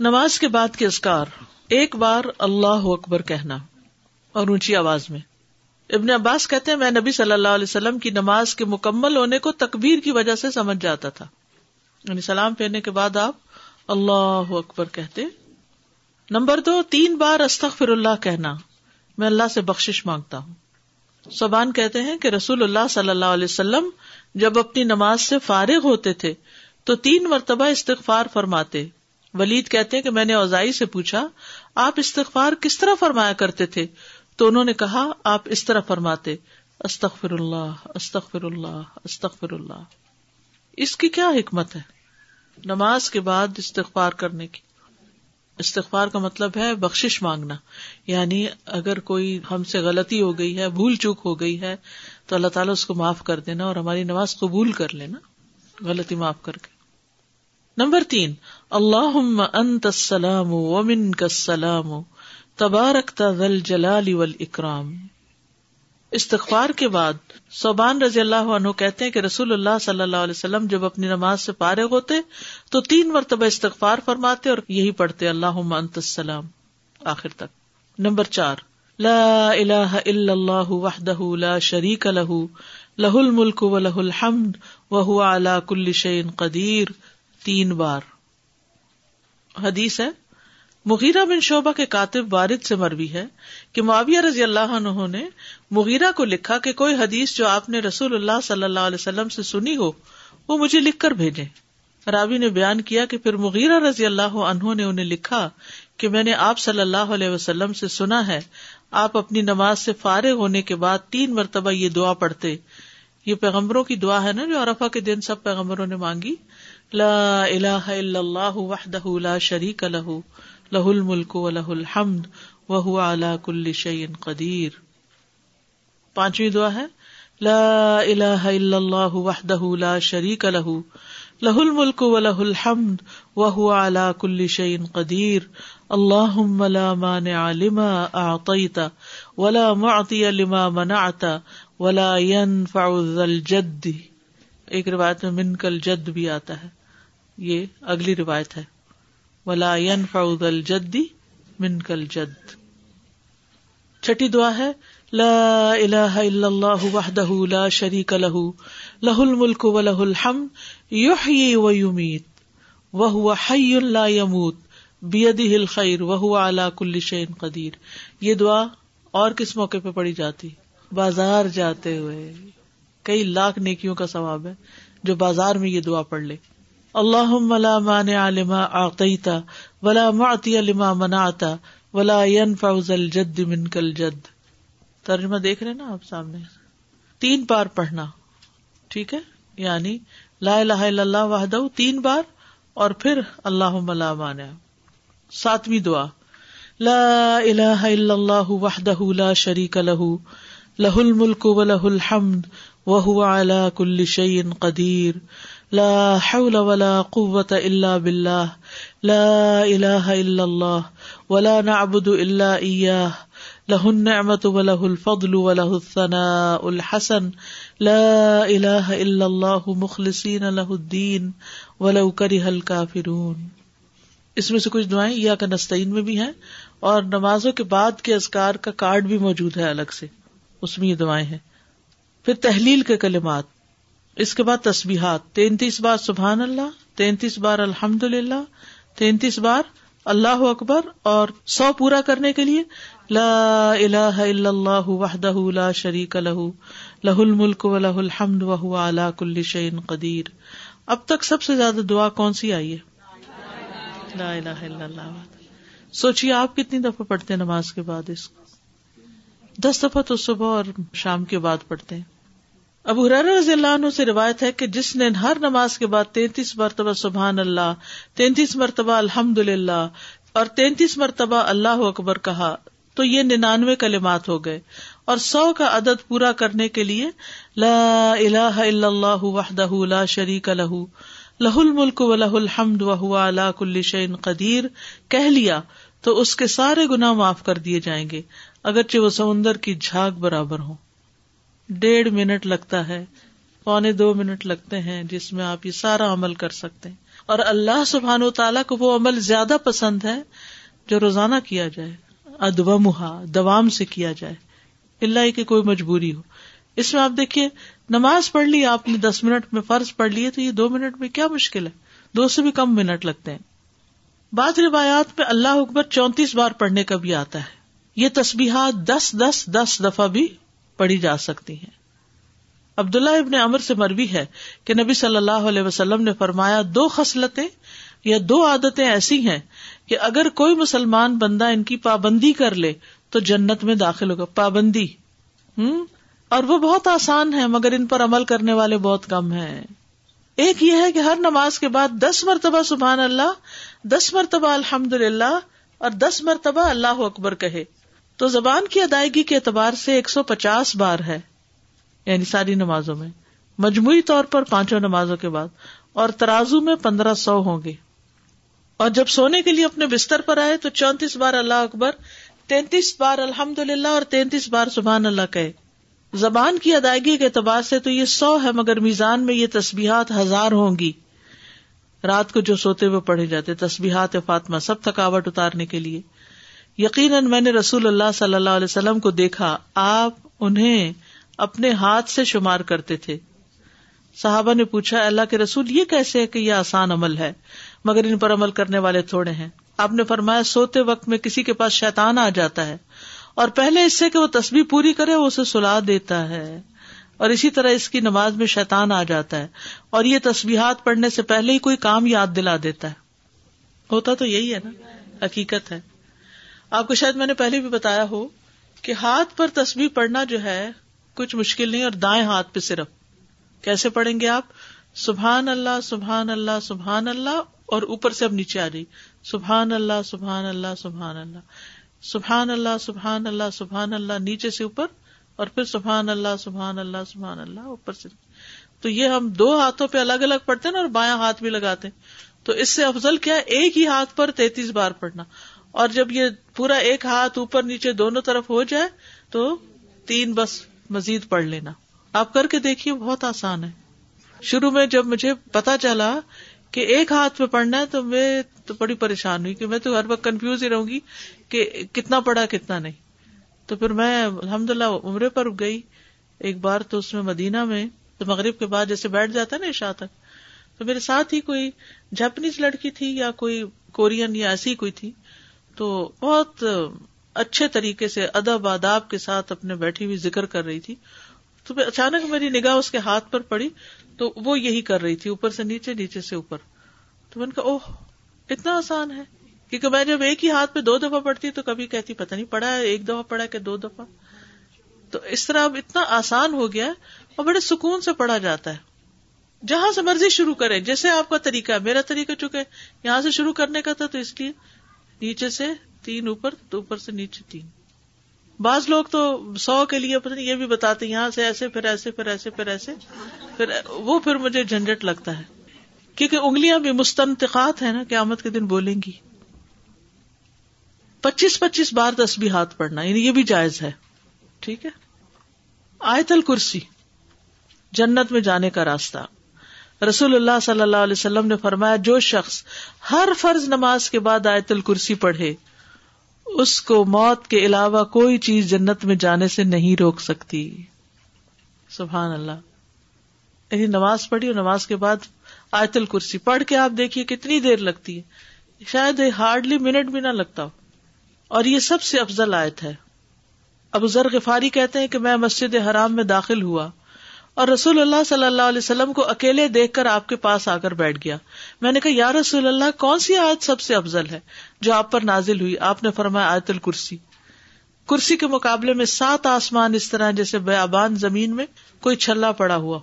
نماز کے بعد کے اسکار ایک بار اللہ اکبر کہنا، اور اونچی آواز میں۔ ابن عباس کہتے ہیں، میں نبی صلی اللہ علیہ وسلم کی نماز کے مکمل ہونے کو تکبیر کی وجہ سے سمجھ جاتا تھا۔ یعنی سلام پھیرنے کے بعد آپ اللہ اکبر کہتے۔ نمبر دو، تین بار استخر اللہ کہنا، میں اللہ سے بخش مانگتا ہوں۔ سبان کہتے ہیں کہ رسول اللہ صلی اللہ علیہ وسلم جب اپنی نماز سے فارغ ہوتے تھے، تو تین مرتبہ استغفار فرماتے۔ ولید کہتے ہیں کہ میں نے اوزائی سے پوچھا، آپ استغفار کس طرح فرمایا کرتے تھے؟ تو انہوں نے کہا، آپ اس طرح فرماتے، استغفر اللہ استغفر اللہ استغفر اللہ۔ اس کی کیا حکمت ہے؟ نماز کے بعد استغفار کرنے کی۔ استغفار کا مطلب ہے بخش مانگنا۔ یعنی اگر کوئی ہم سے غلطی ہو گئی ہے، بھول چوک ہو گئی ہے، تو اللہ تعالیٰ اس کو معاف کر دینا اور ہماری نماز قبول کر لینا۔ غلطی معاف کر کے۔ نمبر تین اللہ انت السلام ومن کا سلام تبارک ذل جلال اکرام استغفار کے بعد صوبان رضی اللہ عنہ کہتے ہیں کہ رسول اللہ صلی اللہ علیہ وسلم جب اپنی نماز سے پارے ہوتے تو تین مرتبہ استغفار فرماتے اور یہی پڑھتے اللہ انت السلام۔ آخر تک۔ نمبر چار، لا الہ الا اللہ وحدہ لا شریک لہ لہ الملک و لہ الحمد وہ اعلی کل شعین قدیر۔ تین بار۔ حدیث ہے، مغیرہ بن شعبہ کے کاتب وارد سے مروی ہے کہ معاویہ رضی اللہ عنہ نے مغیرہ کو لکھا کہ کوئی حدیث جو آپ نے رسول اللہ صلی اللہ علیہ وسلم سے سنی ہو، وہ مجھے لکھ کر بھیجے راوی نے بیان کیا کہ پھر مغیرہ رضی اللہ عنہ نے انہیں لکھا کہ میں نے آپ صلی اللہ علیہ وسلم سے سنا ہے، آپ اپنی نماز سے فارغ ہونے کے بعد تین مرتبہ یہ دعا پڑھتے۔ یہ پیغمبروں کی دعا ہے نا جو ارفا کے دن سب پیغمبروں نے مانگی۔ لا الہ الا اللہ وحدہ لا شریک لہ لہ الملک و لہ الحمد، وهو على كل شيء قدیر پانچویں دعا ہے، لا الہ الا اللہ وحدہ لا شریک لہ لہ الملک و لہ الحمد، وهو على كل شيء قدیر اللهم لا مانع لما اعطيت ولا معطي لما منعت، ولا ينفع ذا الجد. ایک روایت میں من کل جد بھی آتا ہے۔ یہ اگلی روایت ہے۔ ولا فعود الجدی من کل جد چھٹی دعا ہے، لا الہ الا اللہ وحدہ لا شریک لہ لہ الملک و لہ الحمد، یحیی و یمیت، وہو حی لا یموت، بیدہ الخیر، وہو علا کل شین قدیر۔ یہ دعا اور کس موقع پہ پڑی جاتی؟ بازار جاتے ہوئے۔ کئی لاکھ نیکیوں کا ثواب ہے جو بازار میں یہ دعا پڑھ لے۔ اللہ ملا مان علما آقیتا ولا معتی علما مناتا ولا فوز الجد من کل جد ترجمہ دیکھ رہے نا آپ سامنے؟ تین بار پڑھنا، ٹھیک ہے؟ یعنی لا الہ الا اللہ وحدہ تین بار اور پھر اللہ ملا مان ساتویں دعا۔ لا الہ الا اللہ وحدہ لا شریک لہ لہ الملک و لہ الحمد وهو على كل شيء قدیر۔ لا حول ولا قوة إلا بالله. لا إله إلا الله. ولا نعبد إلا إياه. له النعمة وله الفضل وله الثناء الحسن. لا إله إلا الله مخلصين له الدين. ولو كره الكافرون. اس میں سے کچھ دعائیں یا کا نستعین میں بھی ہیں اور نمازوں کے بعد کے اذکار کا کارڈ بھی موجود ہے الگ سے. اس میں یہ دعائیں ہیں. پھر تحلیل کے کلمات. اس کے بعد تصبیحات تینتیس بار سبحان اللہ، تینتیس بار الحمد للہ تینتیس بار اللہ اکبر اور سو پورا کرنے کے لیے لا الہ الا اللہ وحدہ لا شریک لہ لہ الملک و لہ الحمد وهو على كل شيء قدیر۔ اب تک سب سے زیادہ دعا کون سی آئی ہے؟ لا الہ الا اللہ۔ سوچیے آپ کتنی دفعہ پڑھتے ہیں نماز کے بعد اس کو؟ دس دفعہ تو صبح اور شام کے بعد پڑھتے ہیں۔ ابو رضی اللہ عنہ سے روایت ہے کہ جس نے ہر نماز کے بعد تینتیس مرتبہ سبحان اللہ، تینتیس مرتبہ الحمد للہ اور تینتیس مرتبہ اللہ اکبر کہا، تو یہ ننانوے کلمات ہو گئے۔ اور سو کا عدد پورا کرنے کے لیے لا الہ الا اللہ وحدہ لا شریک لہ لہ الملک و لہ الحمد و اللہ کل شعین قدیر۔ کہہ لیا تو اس کے سارے گنا معاف کر دیے جائیں گے، اگرچہ وہ سمندر کی جھاگ برابر ہوں۔ ڈیڑھ منٹ لگتا ہے، پونے دو منٹ لگتے ہیں جس میں آپ یہ سارا عمل کر سکتے ہیں۔ اور اللہ سبحان و تعالیٰ کو وہ عمل زیادہ پسند ہے جو روزانہ کیا جائے۔ ادومہا دوام سے کیا جائے۔ اللہ کی کوئی مجبوری ہو۔ اس میں آپ دیکھیے، نماز پڑھ لی، آپ نے دس منٹ میں فرض پڑھ لیے تو یہ دو منٹ میں کیا مشکل ہے؟ دو سے بھی کم منٹ لگتے ہیں۔ بعض روایات میں اللہ اکبر چونتیس بار پڑھنے کا بھی آتا ہے۔ یہ تصبیحات دس دس دس دفعہ بھی پڑھی جا سکتی ہیں۔ عبداللہ ابن امر سے مروی ہے کہ نبی صلی اللہ علیہ وسلم نے فرمایا، دو خصلتیں یا دو عادتیں ایسی ہیں کہ اگر کوئی مسلمان بندہ ان کی پابندی کر لے تو جنت میں داخل ہوگا۔ پابندی ہوں اور وہ بہت آسان ہے مگر ان پر عمل کرنے والے بہت کم ہیں۔ ایک یہ ہے کہ ہر نماز کے بعد دس مرتبہ سبحان اللہ، دس مرتبہ الحمد للہ اور دس مرتبہ اللہ اکبر کہے۔ تو زبان کی ادائیگی کے اعتبار سے ایک سو پچاس بار ہے یعنی ساری نمازوں میں۔ مجموعی طور پر پانچوں نمازوں کے بعد، اور ترازو میں پندرہ سو ہوں گے۔ اور جب سونے کے لیے اپنے بستر پر آئے تو چونتیس بار اللہ اکبر، تینتیس بار الحمد للہ اور تینتیس بار سبحان اللہ کہے۔ زبان کی ادائیگی کے اعتبار سے تو یہ سو ہے، مگر میزان میں یہ تصبیحات ہزار ہوں گی۔ رات کو جو سوتے ہوئے پڑھے جاتے تصبیحات فاطمہ، سب تھکاوٹ اتارنے کے لیے۔ یقیناً میں نے رسول اللہ صلی اللہ علیہ وسلم کو دیکھا، آپ انہیں اپنے ہاتھ سے شمار کرتے تھے۔ صحابہ نے پوچھا اللہ کے رسول، یہ کیسے ہے کہ یہ آسان عمل ہے؟ مگر ان پر عمل کرنے والے تھوڑے ہیں۔ آپ نے فرمایا، سوتے وقت میں کسی کے پاس شیتان آ جاتا ہے اور پہلے اس سے کہ وہ تصویر پوری کرے، وہ اسے سلا دیتا ہے۔ اور اسی طرح اس کی نماز میں شیتان آ جاتا ہے اور یہ تصویرات پڑھنے سے پہلے ہی کوئی کام یاد دلا دیتا ہے۔ ہوتا تو یہی ہے نا، حقیقت ہے۔ آپ کو شاید میں نے پہلے بھی بتایا ہو کہ ہاتھ پر تصویر پڑھنا جو ہے کچھ مشکل نہیں اور دائیں ہاتھ پہ صرف کیسے پڑھیں گے آپ سبحان اللہ سبحان اللہ سبحان اللہ اور اوپر سے اب نیچے آ جائی سبحان اللہ سبحان اللہ سبحان اللہ سبحان اللہ سبحان اللہ سبحان اللہ نیچے سے اوپر اور پھر سبحان اللہ سبحان اللہ سبحان اللہ اوپر سے تو یہ ہم دو ہاتھوں پہ الگ الگ پڑھتے ہیں نا اور بایاں ہاتھ بھی لگاتے ہیں تو اس سے افضل کیا ایک ہی ہاتھ پر تینتیس بار پڑھنا اور جب یہ پورا ایک ہاتھ اوپر نیچے دونوں طرف ہو جائے تو تین بس مزید پڑھ لینا۔ آپ کر کے دیکھیے، بہت آسان ہے۔ شروع میں جب مجھے پتا چلا کہ ایک ہاتھ پہ پڑھنا ہے تو میں تو بڑی پریشان ہوئی کہ میں تو ہر وقت کنفیوز ہی رہوں گی کہ کتنا پڑھا، کتنا نہیں۔ تو پھر میں الحمد للہ عمرے پر گئی۔ ایک بار تو اس میں مدینہ میں، تو مغرب کے بعد جیسے بیٹھ جاتا ہے نا عشا تک، تو میرے ساتھ ہی کوئی جاپنیز لڑکی تھی یا کوئی کورین یا ایسی کوئی تھی۔ تو بہت اچھے طریقے سے ادب آداب کے ساتھ اپنے بیٹھی ہوئی ذکر کر رہی تھی۔ تو اچانک میری نگاہ اس کے ہاتھ پر پڑی تو وہ یہی کر رہی تھی، اوپر سے نیچے نیچے سے اوپر۔ تو میں نے کہا، اوہ، اتنا آسان ہے۔ کیونکہ میں جب ایک ہی ہاتھ پہ دو دفعہ پڑھتی تو کبھی کہتی، پتہ نہیں پڑھا ہے، ایک دفعہ پڑھا کہ دو دفعہ۔ تو اس طرح اب اتنا آسان ہو گیا اور بڑے سکون سے پڑھا جاتا ہے۔ جہاں سے مرضی شروع کرے جیسے آپ کا طریقہ ہے، میرا طریقہ چکے یہاں سے شروع کرنے کا تھا تو اس لیے نیچے سے تین اوپر، تو اوپر سے نیچے تین۔ بعض لوگ تو سو کے لیے پتہ نہیں، یہ بھی بتاتے یہاں سے ایسے، پھر ایسے پھر ایسے پھر ایسے۔ پھر وہ پھر مجھے جھنجٹ لگتا ہے۔ کیونکہ انگلیاں بھی مستنطقات ہیں نا، قیامت کے دن بولیں گی۔ پچیس پچیس بار دس بھی ہاتھ پڑنا یعنی یہ بھی جائز ہے۔ ٹھیک ہے؟ آیت الکرسی، جنت میں جانے کا راستہ۔ رسول اللہ صلی اللہ علیہ وسلم نے فرمایا، جو شخص ہر فرض نماز کے بعد آیت الکرسی پڑھے، اس کو موت کے علاوہ کوئی چیز جنت میں جانے سے نہیں روک سکتی۔ سبحان اللہ۔ یعنی نماز پڑھی اور نماز کے بعد آیت الکرسی پڑھ کے آپ دیکھیے کتنی دیر لگتی ہے۔ شاید ہارڈلی منٹ بھی نہ لگتا ہو۔ اور یہ سب سے افضل آیت ہے۔ ابو ذر غفاری کہتے ہیں کہ میں مسجد حرام میں داخل ہوا۔ اور رسول اللہ صلی اللہ علیہ وسلم کو اکیلے دیکھ کر آپ کے پاس آ کر بیٹھ گیا۔ میں نے کہا، یا رسول اللہ، کون سی آیت سب سے افضل ہے جو آپ پر نازل ہوئی؟ آپ نے فرمایا آیت الکرسی۔ کرسی کے مقابلے میں سات آسمان اس طرح جیسے بیابان زمین میں کوئی چھلا پڑا ہوا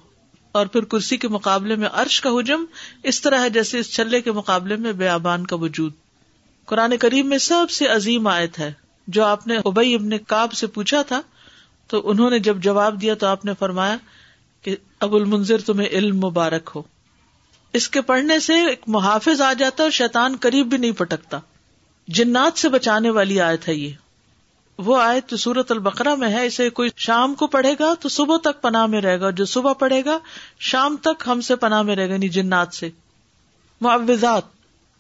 اور پھر کرسی کے مقابلے میں عرش کا حجم اس طرح ہے جیسے اس چھلے کے مقابلے میں بیابان کا وجود۔ قرآن کریم میں سب سے عظیم آیت ہے۔ جو آپ نے ابئی ابن کاب سے پوچھا تھا، تو انہوں نے جب جواب دیا تو آپ نے فرمایا ابو المنظر تمہیں علم مبارک ہو۔ اس کے پڑھنے سے ایک محافظ آ جاتا اور شیطان قریب بھی نہیں پٹکتا جنات سے بچانے والی آیت ہے یہ۔ وہ آیت جو سورت البقرہ میں ہے، اسے کوئی شام کو پڑھے گا تو صبح تک پناہ میں رہے گا، جو صبح پڑھے گا، شام تک ہم سے پناہ میں رہے گا نہیں جنات سے۔ معوضات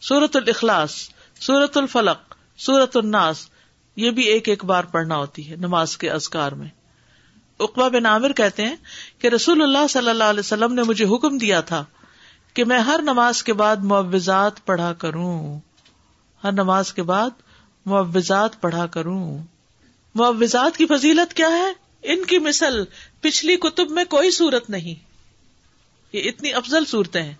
سورت الاخلاص سورت الفلق سورت الناس، یہ بھی ایک ایک بار پڑھنا ہوتی ہے نماز کے ازکار میں۔ اقبا بن عامر کہتے ہیں کہ رسول اللہ صلی اللہ علیہ وسلم نے مجھے حکم دیا تھا کہ میں ہر نماز کے بعد معوضات پڑھا کروں۔ ہر نماز کے بعد معوضات پڑھا کروں۔ معوضات کی فضیلت کیا ہے؟ ان کی مثل، پچھلی کتب میں کوئی صورت نہیں۔ یہ اتنی افضل صورتیں ہیں۔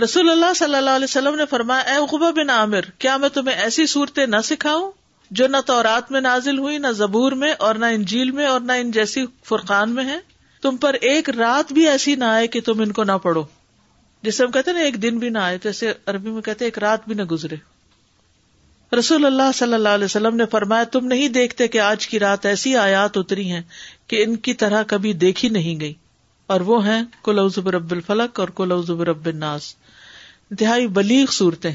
رسول اللہ صلی اللہ علیہ وسلم نے فرمایا، اے اقبا بن عامر، کیا میں تمہیں ایسی صورتیں نہ سکھاؤں؟ جو نہ تورات میں نازل ہوئی، نہ زبور میں اور نہ انجیل میں اور نہ ان جیسی فرقان میں ہے تم پر ایک رات بھی ایسی نہ آئے کہ تم ان کو نہ پڑھو۔ جسے ہم کہتے نا، ایک دن بھی نہ آئے جیسے عربی میں کہتے ایک رات بھی نہ گزرے۔ رسول اللہ صلی اللہ علیہ وسلم نے فرمایا، تم نہیں دیکھتے کہ آج کی رات ایسی آیات اتری ہیں کہ ان کی طرح کبھی دیکھی نہیں گئی۔ اور وہ ہیں کلزب رب الفلق اور کلزب رب الناس۔ انتہائی بلیغ صورتیں۔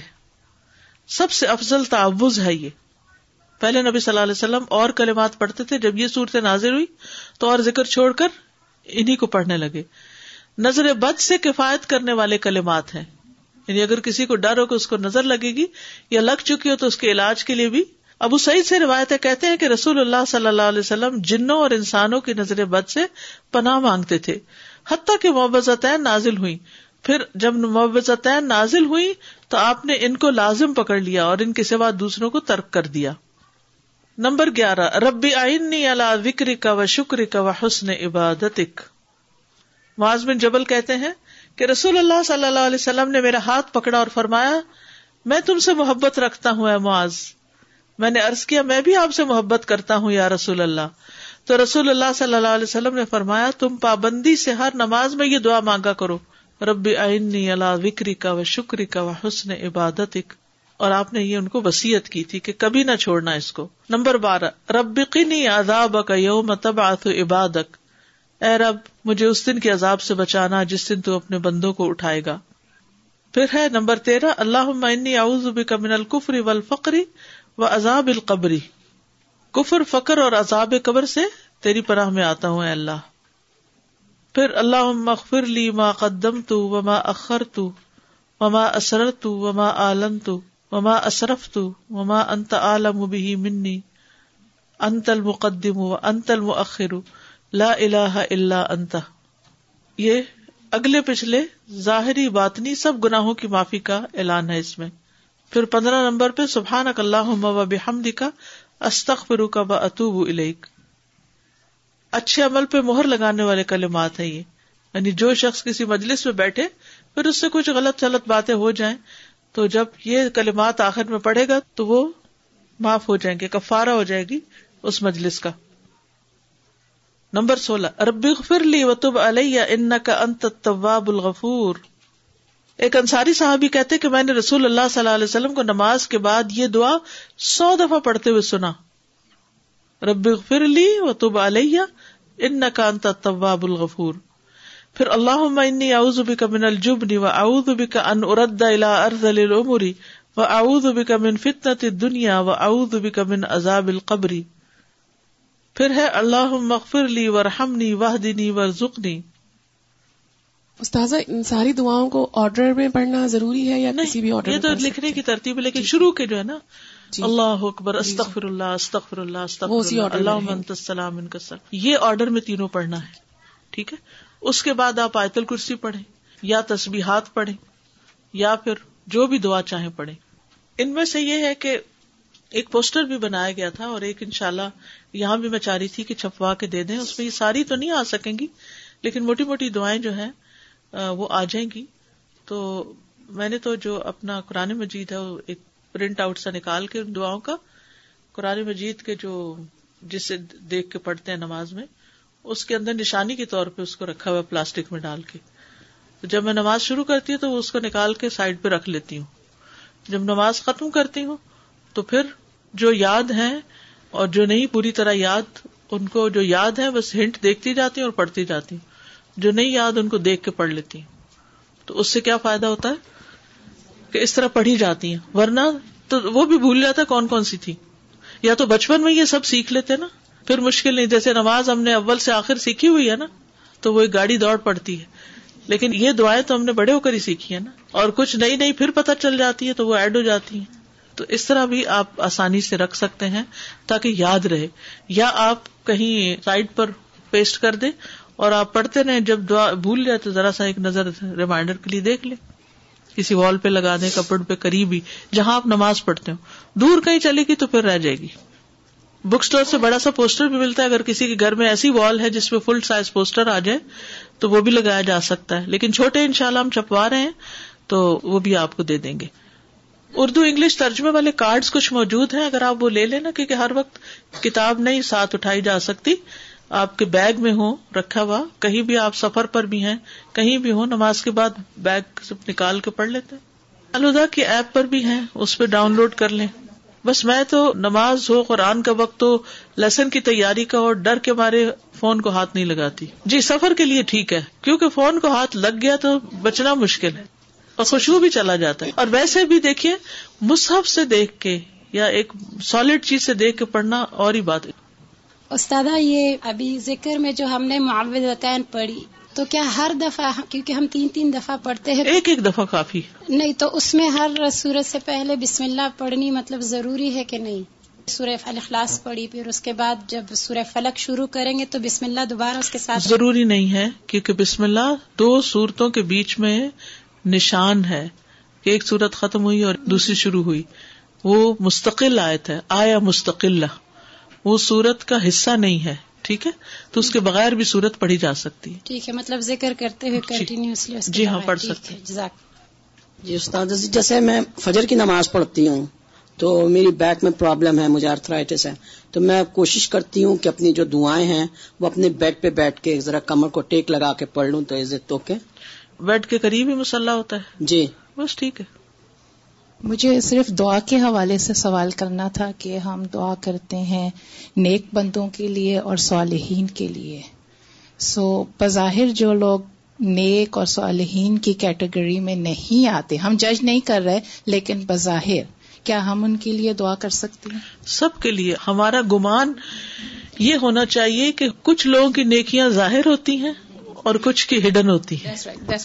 سب سے افضل تعوض ہے یہ۔ پہلے نبی صلی اللہ علیہ وسلم اور کلمات پڑھتے تھے، جب یہ صورتیں نازر ہوئی تو اور ذکر چھوڑ کر انہیں کو پڑھنے لگے۔ نظر بد سے کفایت کرنے والے کلمات ہیں۔ یعنی اگر کسی کو ڈر ہو کہ اس کو نظر لگے گی یا لگ چکی ہو تو اس کے علاج کے لیے بھی۔ ابو سعید سے روایتیں کہتے ہیں کہ رسول اللہ صلی اللہ علیہ وسلم جنوں اور انسانوں کی نظر بد سے پناہ مانگتے تھے۔ حتیٰ کہ محبت نازل ہوئی پھر جب محبت نازل ہوئی تو آپ نے ان کو لازم پکڑ لیا اور ان کے سوا دوسروں کو ترک کر دیا۔ نمبر گیارہ، ربی آئنی اللہ وکری کا و شکر کا و حسن عبادت معاذ بن جبل کہتے ہیں کہ رسول اللہ صلی اللہ علیہ وسلم نے میرا ہاتھ پکڑا اور فرمایا، میں تم سے محبت رکھتا ہوں اے معاذ۔ میں نے ارض کیا، میں بھی آپ سے محبت کرتا ہوں یا رسول اللہ۔ تو رسول اللہ صلی اللہ علیہ وسلم نے فرمایا، تم پابندی سے ہر نماز میں یہ دعا مانگا کرو۔ ربی آئنی اللہ وکری کا و شکری کا و حسن عبادت اور آپ نے یہ ان کو وسیعت کی تھی کہ کبھی نہ چھوڑنا اس کو۔ نمبر بارہ ربقنی عذاب کا یوم تب عبادک۔ اے رب، مجھے اس دن کے عذاب سے بچانا جس دن تو اپنے بندوں کو اٹھائے گا۔ پھر ہے نمبر تیرہ اللہ اعوذ بک من الکفری و الفقری و عذاب القبری کفر، فقر اور عذاب قبر سے تیری پناہ میں آتا ہوں اے اللہ۔ پھر اللہ مغفر لی ما قدم تو وما اخر تو وما اسرر تو وما عالم تو وما اصرف تو وما انت عالم بھی منی انت المقدم و انت المؤخر. لا الہ الا انت یہ اگلے پچھلے ظاہری باطنی سب گناہوں کی معافی کا اعلان ہے اس میں. پھر پندرہ نمبر پہ سبحان اللہ و بحمد کا استخر کا با اطوب الیک. اچھے عمل پہ مہر لگانے والے کلمات ہیں یہ. یعنی جو شخص کسی مجلس میں بیٹھے، پھر اس سے کچھ غلط غلط باتیں ہو جائیں تو جب یہ کلمات آخر میں پڑھے گا تو وہ معاف ہو جائیں گے، کفارہ ہو جائے گی اس مجلس کا۔ نمبر سولہ، ربی غفر لی وتب علیہ ان کا انت طواب الغفور۔ ایک انصاری صاحبی کہتے کہ میں نے رسول اللہ صلی اللہ علیہ وسلم کو نماز کے بعد یہ دعا سو دفعہ پڑھتے ہوئے سنا۔ رب غفر لی وتب علیہ ان کا انت طواب الغفور۔ پھر اللہ انی اعوذ بک من الجبن و اعوذ بک ان ارد الى ارذل الامور و اعوذ بک من فتنة الدنیا و اعوذ بک من عذاب القبر۔ پھر ہے اللہ مغفر لی ورحمنی وحدنی ورزقنی۔ استاذہ ان ساری دعاؤں کو آرڈر میں پڑھنا ضروری ہے یا کسی بھی آرڈر یہ تو لکھنے کی ترتیب لیکن جی۔ شروع کے جو ہے نا جی۔ اللہ اکبر جی، استغفر اللہ استغفر اللہ استغفر اللہ۔ اللہ السلام ان کا یہ آرڈر میں تینوں پڑھنا ہے ٹھیک ہے؟ اس کے بعد آپ آیت الکرسی پڑھیں، یا تسبیحات پڑھیں، یا پھر جو بھی دعا چاہیں پڑھیں۔ ان میں سے یہ ہے کہ ایک پوسٹر بھی بنایا گیا تھا اور ایک انشاءاللہ یہاں بھی میں چاہ رہی تھی کہ چھپوا کے دے دیں، اس میں یہ ساری تو نہیں آ سکیں گی، لیکن موٹی موٹی دعائیں جو ہیں وہ آ جائیں گی۔ تو میں نے تو جو اپنا قرآن مجید ہے، وہ ایک پرنٹ آؤٹ سا نکال کے ان دعاؤں کا، قرآن مجید کے جو جسے دیکھ کے پڑھتے ہیں نماز میں اس کے اندر نشانی کے طور پہ اس کو رکھا ہوا پلاسٹک میں ڈال کے۔ جب میں نماز شروع کرتی ہوں تو وہ اس کو نکال کے سائڈ پہ رکھ لیتی ہوں۔ جب نماز ختم کرتی ہوں تو پھر جو یاد ہے اور جو نہیں پوری طرح یاد، ان کو جو یاد ہے بس ہنٹ دیکھتی جاتی ہوں اور پڑھتی جاتی ہوں جو نہیں یاد، ان کو دیکھ کے پڑھ لیتی ہوں۔ تو اس سے کیا فائدہ ہوتا ہے؟ کہ اس طرح پڑھی جاتی ہیں۔ ورنہ تو وہ بھی بھول جاتا کون کون سی تھی۔ یا تو بچپن میں یہ سب سیکھ لیتے نا۔ پھر مشکل نہیں، جیسے نماز ہم نے اول سے آخر سیکھی ہوئی ہے نا، تو وہ ایک گاڑی دوڑ پڑتی ہے۔ لیکن یہ دعائیں تو ہم نے بڑے ہو کر ہی سیکھی ہے نا۔ اور کچھ نئی نئی پھر پتہ چل جاتی ہے تو وہ ایڈ ہو جاتی ہیں۔ تو اس طرح بھی آپ آسانی سے رکھ سکتے ہیں تاکہ یاد رہے۔ یا آپ کہیں سائڈ پر پیسٹ کر دیں اور آپ پڑھتے رہے جب دعا بھول جائے تو ذرا سا ایک نظر ریمائنڈر کے لیے دیکھ لیں۔ کسی وال پہ لگا دیں کپڑ پہ قریب ہی جہاں آپ نماز پڑھتے ہو دور کہیں چلے گی تو پھر رہ جائے گی۔ بک اسٹور سے بڑا سا پوسٹر بھی ملتا ہے۔ اگر کسی کے گھر میں ایسی وال ہے جس پہ فل سائز پوسٹر آ جائے، تو وہ بھی لگایا جا سکتا ہے۔ لیکن چھوٹے ان شاء اللہ ہم چھپوا رہے ہیں، تو وہ بھی آپ کو دے دیں گے۔ اردو انگلش ترجمے والے کارڈ کچھ موجود ہیں۔ اگر آپ وہ لے لینا، کیونکہ ہر وقت کتاب نہیں، ساتھ اٹھائی جا سکتی۔ آپ کے بیگ میں ہو رکھا ہوا۔ کہیں بھی آپ سفر پر بھی ہیں، کہیں بھی ہو نماز کے بعد بیگ نکال کے پڑھ لیتے الدا کی ایپ پر بھی ہیں، اس پہ ڈاؤن لوڈ کر لیں۔ بس میں تو نماز ہو، قرآن کا وقت تو لیسن کی تیاری کا اور ڈر کے مارے فون کو ہاتھ نہیں لگاتی۔ جی سفر کے لیے ٹھیک ہے، کیونکہ فون کو ہاتھ لگ گیا تو بچنا مشکل ہے۔ اور خوشبو بھی چلا جاتا ہے۔ اور ویسے بھی دیکھیے، مصحف سے دیکھ کے یا ایک سالڈ چیز سے دیکھ کے پڑھنا اور ہی بات ہے۔ استادا یہ ابھی ذکر میں جو ہم نے معاوضتین پڑھی تو کیا ہر دفعہ کیونکہ ہم تین تین دفعہ پڑھتے ہیں۔ ایک ایک دفعہ کافی۔ نہیں تو اس میں ہر سورج سے پہلے بسم اللہ پڑھنی مطلب ضروری ہے کہ نہیں؟ سورہ اخلاص پڑھی پھر اس کے بعد جب سورہ فلک شروع کریں گے تو بسم اللہ دوبارہ اس کے ساتھ ضروری نہیں ہے کیونکہ بسم اللہ دو صورتوں کے بیچ میں نشان ہے۔ کہ ایک صورت ختم ہوئی اور دوسری شروع ہوئی۔ وہ مستقل آیت ہے آیا مستقل وہ سورت کا حصہ نہیں ہے۔ ٹھیک ہے؟ تو اس کے بغیر بھی سورت پڑھی جا سکتی ہے۔ ٹھیک ہے مطلب ذکر کرتے ہوئے کنٹینیوسلی جی ہاں پڑھ سکتے جی استاد جیسے میں فجر کی نماز پڑھتی ہوں تو میری بیک میں پرابلم ہے مجھے آرتھرائٹس ہے۔ تو میں کوشش کرتی ہوں کہ اپنی جو دعائیں ہیں وہ اپنے بیڈ پہ بیٹھ کے ذرا کمر کو ٹیک لگا کے پڑھ لوں تو عزت تو کے۔ بیڈ کے قریب ہی مسلح ہوتا ہے۔ جی۔ بس ٹھیک ہے۔ مجھے صرف دعا کے حوالے سے سوال کرنا تھا کہ ہم دعا کرتے ہیں نیک بندوں کے لیے اور صالحین کے لیے۔ سو بظاہر جو لوگ نیک اور صالحین کی کیٹیگری میں نہیں آتے، ہم جج نہیں کر رہے، لیکن بظاہر کیا ہم ان کے لیے دعا کر سکتے ہیں؟ سب کے لیے۔ ہمارا گمان یہ ہونا چاہیے کہ کچھ لوگوں کی نیکیاں ظاہر ہوتی ہیں اور کچھ کی ہڈن ہوتی ہے۔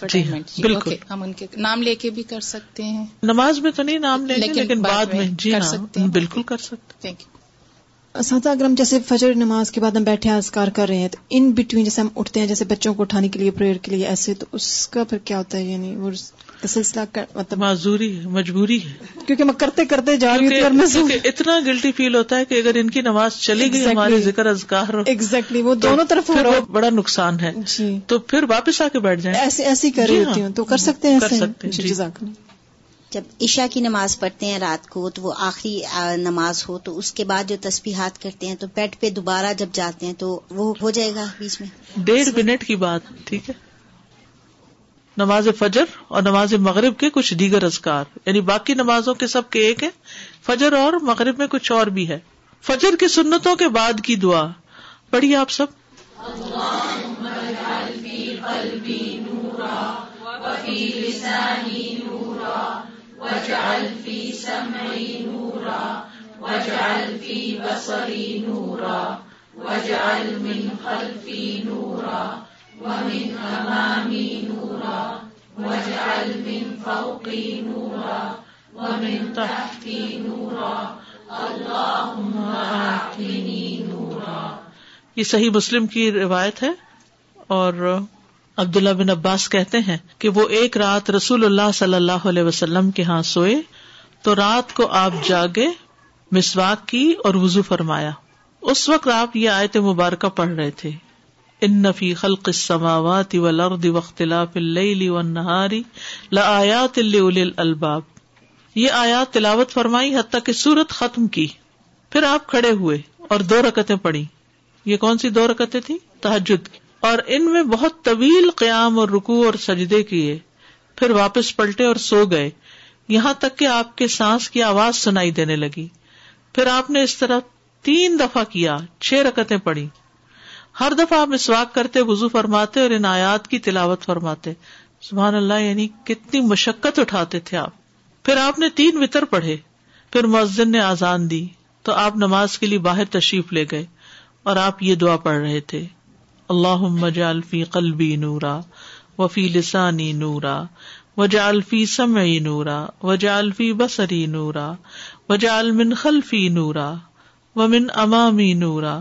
جی ہاں، بالکل۔ ہم ان کے نام لے کے بھی کر سکتے ہیں۔ نماز میں تو نہیں نام لے لیکن بعد میں جی ہاں بالکل کر سکتے تھینک یو اساتذہ اگر ہم جیسے فجر نماز کے بعد ہم بیٹھے آزکار کر رہے ہیں تو ان بٹوین جیسے ہم اٹھتے ہیں جیسے بچوں کو اٹھانے کے لیے پریئر کے لیے ایسے تو اس کا پھر کیا ہوتا ہے؟ یعنی وہ سلسلہ مطلب معذوری ہے مجبوری ہے۔ کیونکہ میں کرتے کرتے جا رہی ہوں اتنا گلٹی فیل ہوتا ہے کہ اگر ان کی نماز چلی گئی ہمارے ذکر ازکار ایگزیکٹلی وہ دونوں طرف بڑا نقصان ہے۔ جی۔ تو پھر واپس آ کے بیٹھ جائیں۔ ایسے ایسی کر رہی جی ہوتی ہوں۔ تو کر سکتے ہیں کر سکتے ہیں۔ جی جب عشاء کی نماز پڑھتے ہیں رات کو تو وہ آخری نماز ہو تو اس کے بعد جو تسبیحات کرتے ہیں تو بیڈ پہ دوبارہ جب جاتے ہیں تو وہ ہو جائے گا بیچ میں؟ ڈیڑھ منٹ کی بات ٹھیک ہے۔ نماز فجر اور نماز مغرب کے کچھ دیگر ازکار یعنی باقی نمازوں کے سب کے ایک ہے فجر اور مغرب میں کچھ اور بھی ہے۔ فجر کی سنتوں کے بعد کی دعا۔ پڑھیے آپ سب۔ واجعل في سمعي نورا، واجعل في بصري نورا، واجعل من خلفي نورا، ومن أمامي نورا، واجعل من فوقي نورا، ومن تحتي نورا، اللهم أعطني نورا. یہ صحیح مسلم کی روایت ہے اور عبداللہ بن عباس کہتے ہیں کہ وہ ایک رات رسول اللہ صلی اللہ علیہ وسلم کے ہاں سوئے تو رات کو آپ جاگے، مسواک کی اور وزو فرمایا۔ اس وقت آپ یہ آیت مبارکہ پڑھ رہے تھے۔ ان نفی خلق السماوات والارض واختلاف اللیل والنہار لآیات لأولی الالباب یہ آیات تلاوت فرمائی حتیٰ کہ سورت ختم کی۔ پھر آپ کھڑے ہوئے اور دو رکتیں پڑھی یہ کون سی دو رکتیں تھی تحجد کی۔ اور ان میں بہت طویل قیام اور رکو اور سجدے کیے، پھر واپس پلٹے اور سو گئے۔ یہاں تک کہ آپ کے سانس کی آواز سنائی دینے لگی۔ پھر آپ نے اس طرح تین دفعہ کیا، چھ رکتیں پڑی ہر دفعہ آپ مسواک کرتے وزو فرماتے اور ان آیات کی تلاوت فرماتے۔ سبحان اللہ یعنی کتنی مشقت اٹھاتے تھے آپ۔ پھر آپ نے تین وطر پڑھے، پھر مسجد نے آزان دی۔ تو آپ نماز کے لیے باہر تشریف لے گئے اور آپ یہ دعا پڑھ رہے تھے۔ اللہ مجال فی قلبی نورا وفی لسانی نورا وجعل فی سمعی نورا وجعل فی بصری نورا وجعل من خلفی نورا ومن امامی نورا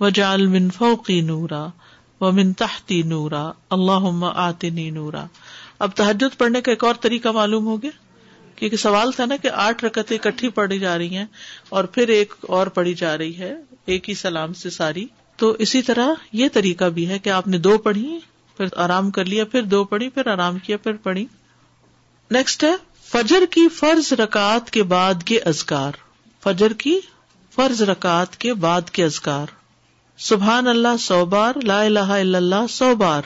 وجعل من فوقی نورا ومن تحتی نورا اللہ آتنی نورا اب تحجد پڑھنے کا ایک اور طریقہ معلوم ہو گیا کیونکہ سوال تھا نا کہ آٹھ رکتیں اکٹھی پڑھی جا رہی ہیں اور پھر ایک اور پڑھی جا رہی ہے ایک ہی سلام سے ساری تو اسی طرح یہ طریقہ بھی ہے کہ آپ نے دو پڑھی، پھر آرام کر لیا، پھر دو پڑھی، پھر آرام کیا، پھر پڑھی۔ نیکسٹ ہے، فجر کی فرض رکعت کے بعد کے ازکار فجر کی فرض رکعت کے بعد کے ازکار سبحان اللہ، سو بار، لا الہ الا اللہ، سو بار۔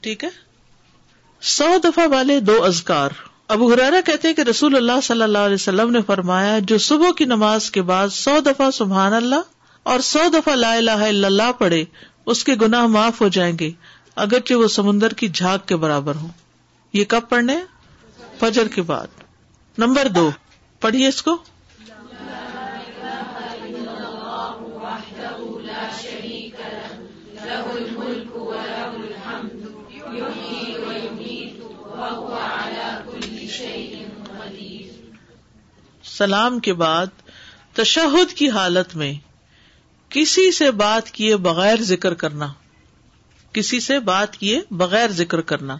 ٹھیک ہے؟ سو دفعہ والے دو ازکار ابو حرارا کہتے کہ رسول اللہ صلی اللہ علیہ وسلم نے فرمایا جو صبح کی نماز کے بعد سو دفعہ سبحان اللہ اور سو دفعہ لا الہ الا اللہ پڑھے، اس کے گناہ معاف ہو جائیں گے، اگرچہ وہ سمندر کی جھاگ کے برابر ہوں۔ یہ کب پڑھنے؟ فجر کے بعد۔ نمبر دو، پڑھیے اس کو۔ سلام کے بعد تشہد کی حالت میں کسی سے بات کیے بغیر ذکر کرنا کسی سے بات کیے بغیر ذکر کرنا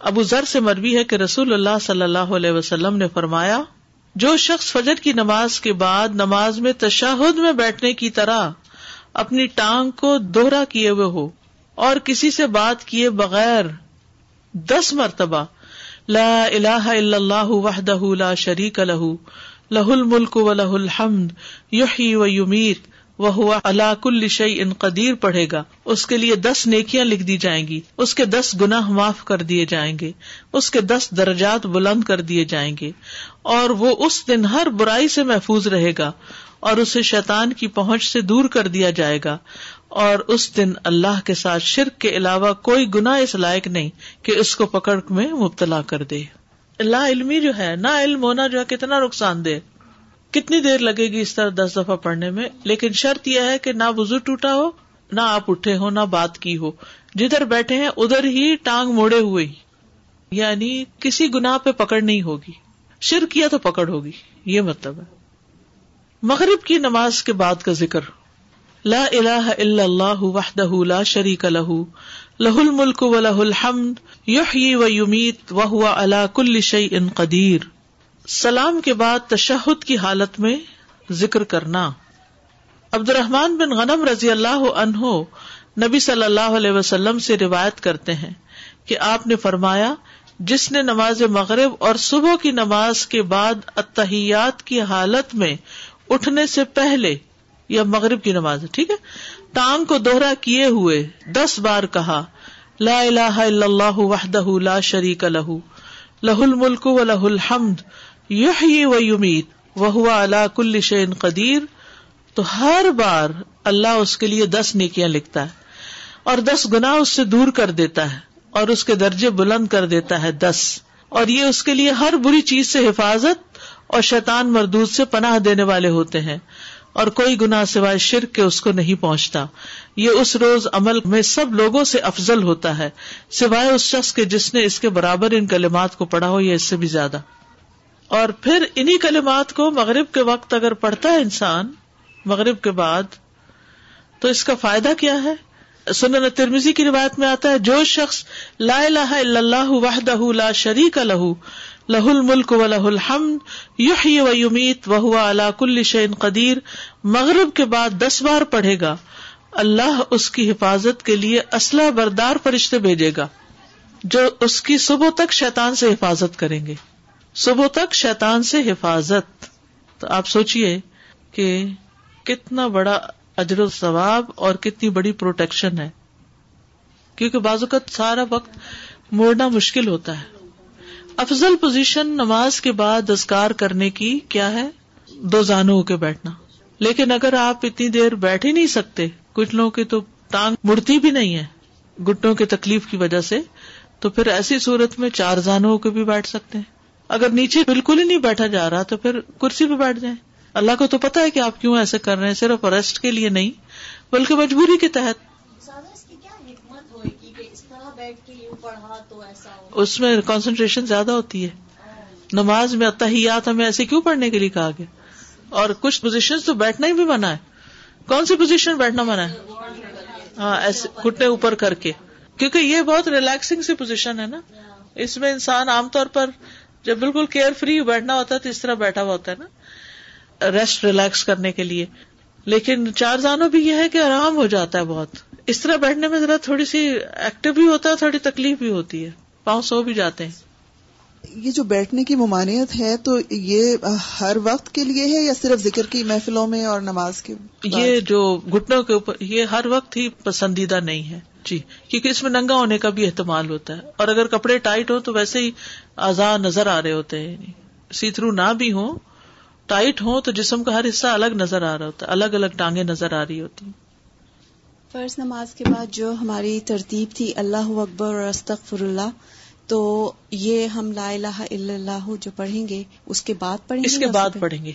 ابو ذر سے مربی ہے کہ رسول اللہ صلی اللہ علیہ وسلم نے فرمایا، جو شخص فجر کی نماز کے بعد نماز میں تشہد میں بیٹھنے کی طرح اپنی ٹانگ کو دوہرا کیے ہوئے ہو اور کسی سے بات کیے بغیر دس مرتبہ، لا الہ الا اللہ وحدہ لا شریک لہ لہ الملک و لہ الحمد، یحیی و یمیت وہ ہوا اللہ کل شعی ان قدیر پڑھے گا۔ اس کے لیے دس نیکیاں لکھ دی جائیں گی۔ اس کے دس گناہ معاف کر دیے جائیں گے۔ اس کے دس درجات بلند کر دیے جائیں گے۔ اور وہ اس دن ہر برائی سے محفوظ رہے گا اور اسے شیطان کی پہنچ سے دور کر دیا جائے گا۔ اور اس دن اللہ کے ساتھ شرک کے علاوہ کوئی گنا اس لائق نہیں کہ اس کو پکڑ میں مبتلا کر دے۔ لا علمی جو ہے نہ علم ہونا جو ہے کتنا نقصان دہ۔ کتنی دیر لگے گی اس طرح دس دفعہ پڑھنے میں؟ لیکن شرط یہ ہے کہ نہ وزو ٹوٹا ہو، نہ آپ اٹھے ہو نہ بات کی ہو۔ جدھر بیٹھے ہیں، ادھر ہی ٹانگ موڑے ہوئے۔ ہی یعنی کسی گنا پہ پکڑ نہیں ہوگی۔ شر کیا تو پکڑ ہوگی، یہ مطلب ہے۔ مغرب کی نماز کے بعد کا ذکر۔ لا الہ الا اللہ وحدہ لا شریک لہ لہ الملک و لہ الحمد، یحیی و یمیت وہو علا کل شیء قدیر۔ سلام کے بعد تشہد کی حالت میں ذکر کرنا۔ عبد الرحمان بن غنم رضی اللہ عنہ نبی صلی اللہ علیہ وسلم سے روایت کرتے ہیں کہ آپ نے فرمایا، جس نے نماز مغرب اور صبح کی نماز کے بعد اتحیات کی حالت میں اٹھنے سے پہلے یا مغرب کی نماز، ٹھیک ہے؟ ٹانگ کو دوہرا کیے ہوئے دس بار کہا، لا الہ الا اللہ وحدہ لا شریک لہ لہ الملک و لہ الحمد یحیی و یمیت وہ اللہ کل شین قدیر۔ تو ہر بار اللہ اس کے لیے دس نیکیاں لکھتا ہے اور دس گنا اس سے دور کر دیتا ہے اور اس کے درجے بلند کر دیتا ہے دس۔ اور یہ اس کے لیے ہر بری چیز سے حفاظت اور شیطان مردود سے پناہ دینے والے ہوتے ہیں۔ اور کوئی گنا سوائے شرک کے اس کو نہیں پہنچتا۔ یہ اس روز عمل میں سب لوگوں سے افضل ہوتا ہے۔ سوائے اس شخص کے جس نے اس کے برابر ان کلمات کو پڑھا ہو یا اس سے بھی زیادہ۔ اور پھر انہیں کلمات کو مغرب کے وقت اگر پڑھتا ہے انسان، مغرب کے بعد، تو اس کا فائدہ کیا ہے؟ سنن ترمیزی کی روایت میں آتا ہے، جو شخص لا الہ الا اللہ وحدہ لا شریک لہ لہ الملک و لہ الحمد، یحیی و یمیت وہو علا کل شین قدیر، مغرب کے بعد دس بار پڑھے گا، اللہ اس کی حفاظت کے لیے اسلحہ بردار فرشتے بھیجے گا، جو اس کی صبح تک شیطان سے حفاظت کریں گے۔ صبح تک شیطان سے حفاظت۔ تو آپ سوچیے کہ کتنا بڑا اجر و ثواب اور کتنی بڑی پروٹیکشن ہے۔ کیونکہ بعض اوقات سارا وقت موڑنا مشکل ہوتا ہے۔ افضل پوزیشن نماز کے بعد دستکار کرنے کی کیا ہے؟ دو زانو ہو کے بیٹھنا۔ لیکن اگر آپ اتنی دیر بیٹھ ہی نہیں سکتے، کچھ لوگوں کی تو ٹانگ مڑتی بھی نہیں ہے۔ گٹوں کی تکلیف کی وجہ سے تو پھر ایسی صورت میں چار زانو ہو کے بھی بیٹھ سکتے ہیں۔ اگر نیچے بالکل ہی نہیں بیٹھا جا رہا تو پھر کرسی پہ بیٹھ جائیں۔ اللہ کو تو پتا ہے کہ آپ کیوں ایسے کر رہے ہیں صرف ریسٹ کے لیے نہیں بلکہ مجبوری کے تحت۔ اس میں کانسنٹریشن زیادہ ہوتی ہے۔ نماز میں اتحیات ہمیں ایسے کیوں پڑھنے کے لیے کہا گیا؟ اور کچھ پوزیشن تو بیٹھنا ہی بھی منع ہے۔ کون سی پوزیشن بیٹھنا منع ہے؟ ہاں ایسے گھٹنے اوپر کر کے۔ کیونکہ یہ بہت ریلیکسنگ سی پوزیشن ہے نا۔ اس میں انسان عام طور پر جب بالکل کیئر فری بیٹھنا ہوتا ہے تو اس طرح بیٹھا ہوا ہوتا ہے نا۔ ریسٹ ریلیکس کرنے کے لیے۔ لیکن چار زانوں بھی یہ ہے کہ آرام ہو جاتا ہے بہت۔ اس طرح بیٹھنے میں ذرا تھوڑی سی ایکٹیو بھی ہوتا ہے تھوڑی تکلیف بھی ہوتی ہے۔ پاؤں سو بھی جاتے ہیں۔ یہ جو بیٹھنے کی ممانعت ہے تو یہ ہر وقت کے لیے ہے یا صرف ذکر کی محفلوں میں اور نماز کے یہ جو گٹنوں کے اوپر یہ ہر وقت ہی پسندیدہ نہیں ہے۔ جی کیونکہ اس میں ننگا ہونے کا بھی احتمال ہوتا ہے۔ اور اگر کپڑے ٹائٹ ہو تو ویسے ہی آزاد نظر آ رہے ہوتے ہیں۔ سی تھرو نہ بھی ہو ٹائٹ ہو تو جسم کا ہر حصہ الگ نظر آ رہا ہوتا ہے الگ الگ ٹانگیں نظر آ رہی ہوتی فرض نماز کے بعد جو ہماری ترتیب تھی اللہ اکبر اور استغفر اللہ تو یہ ہم لا الہ الا اللہ جو پڑھیں گے اس کے بعد پڑھیں گے اس کے بعد پڑھیں گے۔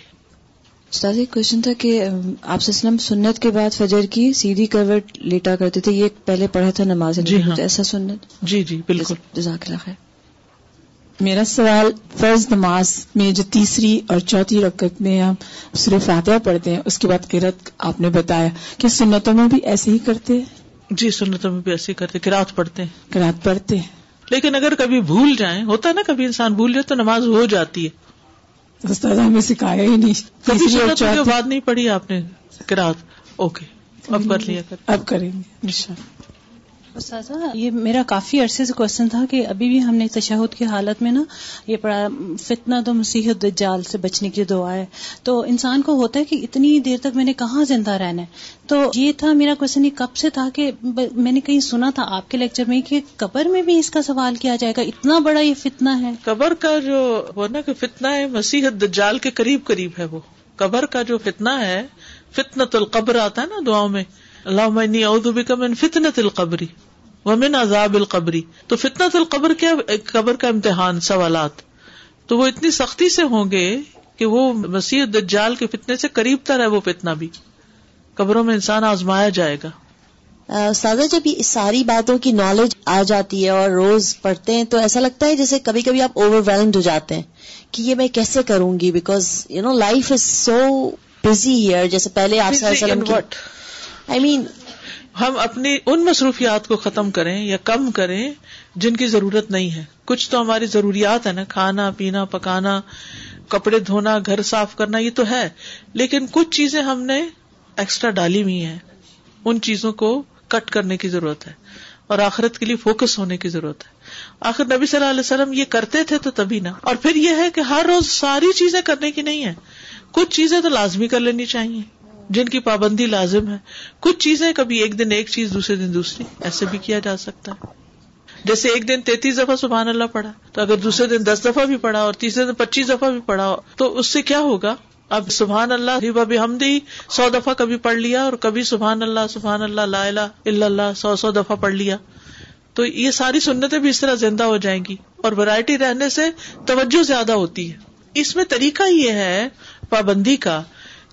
استاد ایک کوشچن تھا کہ آپ وسلم سنت کے بعد فجر کی سیدھی کروٹ لیٹا کرتے تھے یہ پہلے پڑھا تھا نماز جی ہاں۔ ایسا سنت؟ جی جی بالکل۔ جزاک اللہ خیر۔ میرا سوال فرض نماز میں جو تیسری اور چوتھی رکعت میں ہم سورہ فاتحہ پڑھتے ہیں اس کے بعد قرت آپ نے بتایا کہ سنتوں میں بھی ایسے ہی کرتے ہیں؟ جی سنتوں میں بھی ایسے ہی کرتے کرات پڑھتے ہیں۔ قرات پڑھتے ہیں۔ لیکن اگر کبھی بھول جائیں ہوتا ہے نا کبھی انسان بھول جائے تو نماز ہو جاتی ہے۔ استاد ہمیں سکھایا ہی نہیں۔ کبھی بعد نہیں پڑھی آپ نے اوکے اب کر لیا۔ اب کریں گے۔ استاذہ یہ میرا کافی عرصے سے کوشچن تھا کہ ابھی بھی ہم نے تشہد کی حالت میں نا، یہ پڑھا فتنہ تو مسیح دجال سے بچنے کی دعا ہے۔ تو انسان کو ہوتا ہے کہ اتنی دیر تک میں نے کہاں زندہ رہنا ہے؟ تو یہ تھا میرا کوشچن یہ کب سے تھا کہ میں نے کہیں سنا تھا آپ کے لیکچر میں کہ قبر میں بھی اس کا سوال کیا جائے گا، اتنا بڑا یہ فتنہ ہے۔ قبر کا جو وہ نا کہ فتنہ ہے، مسیح دجال کے قریب قریب ہے وہ۔ قبر کا جو فتنہ ہے فتنت القبر آتا ہے نا دعاؤں میں اللہ انی اعوذ بک من فتنت القبری ومن عذاب القبری تو فتنت القبر کیا قبر کا امتحان سوالات۔ تو وہ اتنی سختی سے ہوں گے کہ وہ مسیح دجال کے فتنے سے قریب تر ہے وہ فتنہ بھی۔ قبروں میں انسان آزمایا جائے گا۔ سادہ جب یہ ساری باتوں کی نالج آ جاتی ہے اور روز پڑھتے ہیں تو ایسا لگتا ہے جیسے کبھی کبھی آپ اوور ویلڈ ہو جاتے ہیں کہ یہ میں کیسے کروں گی؟ Because you know life is so busy here جیسے پہلے آپ صلی اللہ علیہ وسلم What? آئی مین ہم اپنی ان مصروفیات کو ختم کریں یا کم کریں جن کی ضرورت نہیں ہے۔ کچھ تو ہماری ضروریات ہے نا، کھانا، پینا، پکانا، کپڑے دھونا، گھر صاف کرنا، یہ تو ہے۔ لیکن کچھ چیزیں ہم نے ایکسٹرا ڈالی ہوئی ہیں۔ ان چیزوں کو کٹ کرنے کی ضرورت ہے۔ اور آخرت کے لیے فوکس ہونے کی ضرورت ہے۔ آخر نبی صلی اللہ علیہ وسلم یہ کرتے تھے تو تبھی نہ اور پھر یہ ہے کہ ہر روز ساری چیزیں کرنے کی نہیں ہے کچھ چیزیں تو لازمی کر لینی چاہیے۔ جن کی پابندی لازم ہے۔ کچھ چیزیں کبھی ایک دن ایک چیز، دوسرے دن دوسری۔ ایسے بھی کیا جا سکتا ہے۔ جیسے ایک دن تینتیس دفعہ سبحان اللہ پڑھا، تو اگر دوسرے دن دس دفعہ بھی پڑھا اور تیسرے دن پچیس دفعہ بھی پڑھا، تو اس سے کیا ہوگا؟ اب سبحان اللہ، ہی بب ہمدی سو دفعہ کبھی پڑھ لیا اور کبھی سبحان اللہ سبحان اللہ، لا الہ الا اللہ، سو سو دفعہ پڑھ لیا۔ تو یہ ساری سنتیں بھی اس طرح زندہ ہو جائیں گی اور ورائٹی رہنے سے توجہ زیادہ ہوتی ہے۔ اس میں طریقہ یہ ہے پابندی کا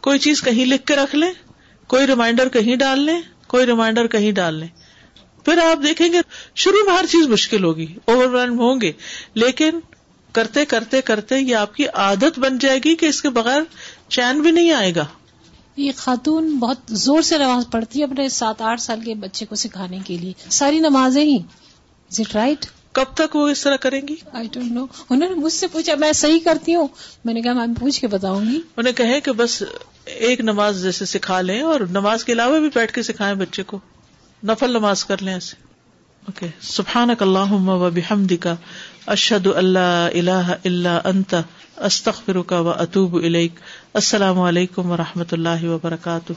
کوئی چیز کہیں لکھ کے رکھ لیں کوئی ریمائنڈر کہیں ڈال لیں کوئی ریمائنڈر کہیں ڈال لیں۔ پھر آپ دیکھیں گے شروع میں ہر چیز مشکل ہوگی اوور ویلڈ ہوں گے لیکن کرتے کرتے کرتے یہ آپ کی عادت بن جائے گی کہ اس کے بغیر چین بھی نہیں آئے گا۔ یہ خاتون بہت زور سے نماز پڑھتی ہے اپنے سات آٹھ سال کے بچے کو سکھانے کے لیے۔ ساری نمازیں ہی۔ از اٹ رائٹ کب تک وہ اس طرح کریں گی؟ آئی ڈونٹ نو انہوں نے مجھ سے پوچھا میں صحیح کرتی ہوں؟ میں نے کہا میں پوچھ کے بتاؤں گی۔ انہیں کہیں کہ بس ایک نماز جیسے سکھا لیں اور نماز کے علاوہ بھی بیٹھ کے سکھائیں بچے کو۔ نفل نماز کر لیں ایسے۔ اوکے سبحانک اللہ و بحمد کا اشد اللہ اللہ اللہ انت۔ استغفرک و اطوب السلام علیکم و رحمۃ اللہ وبرکاتہ۔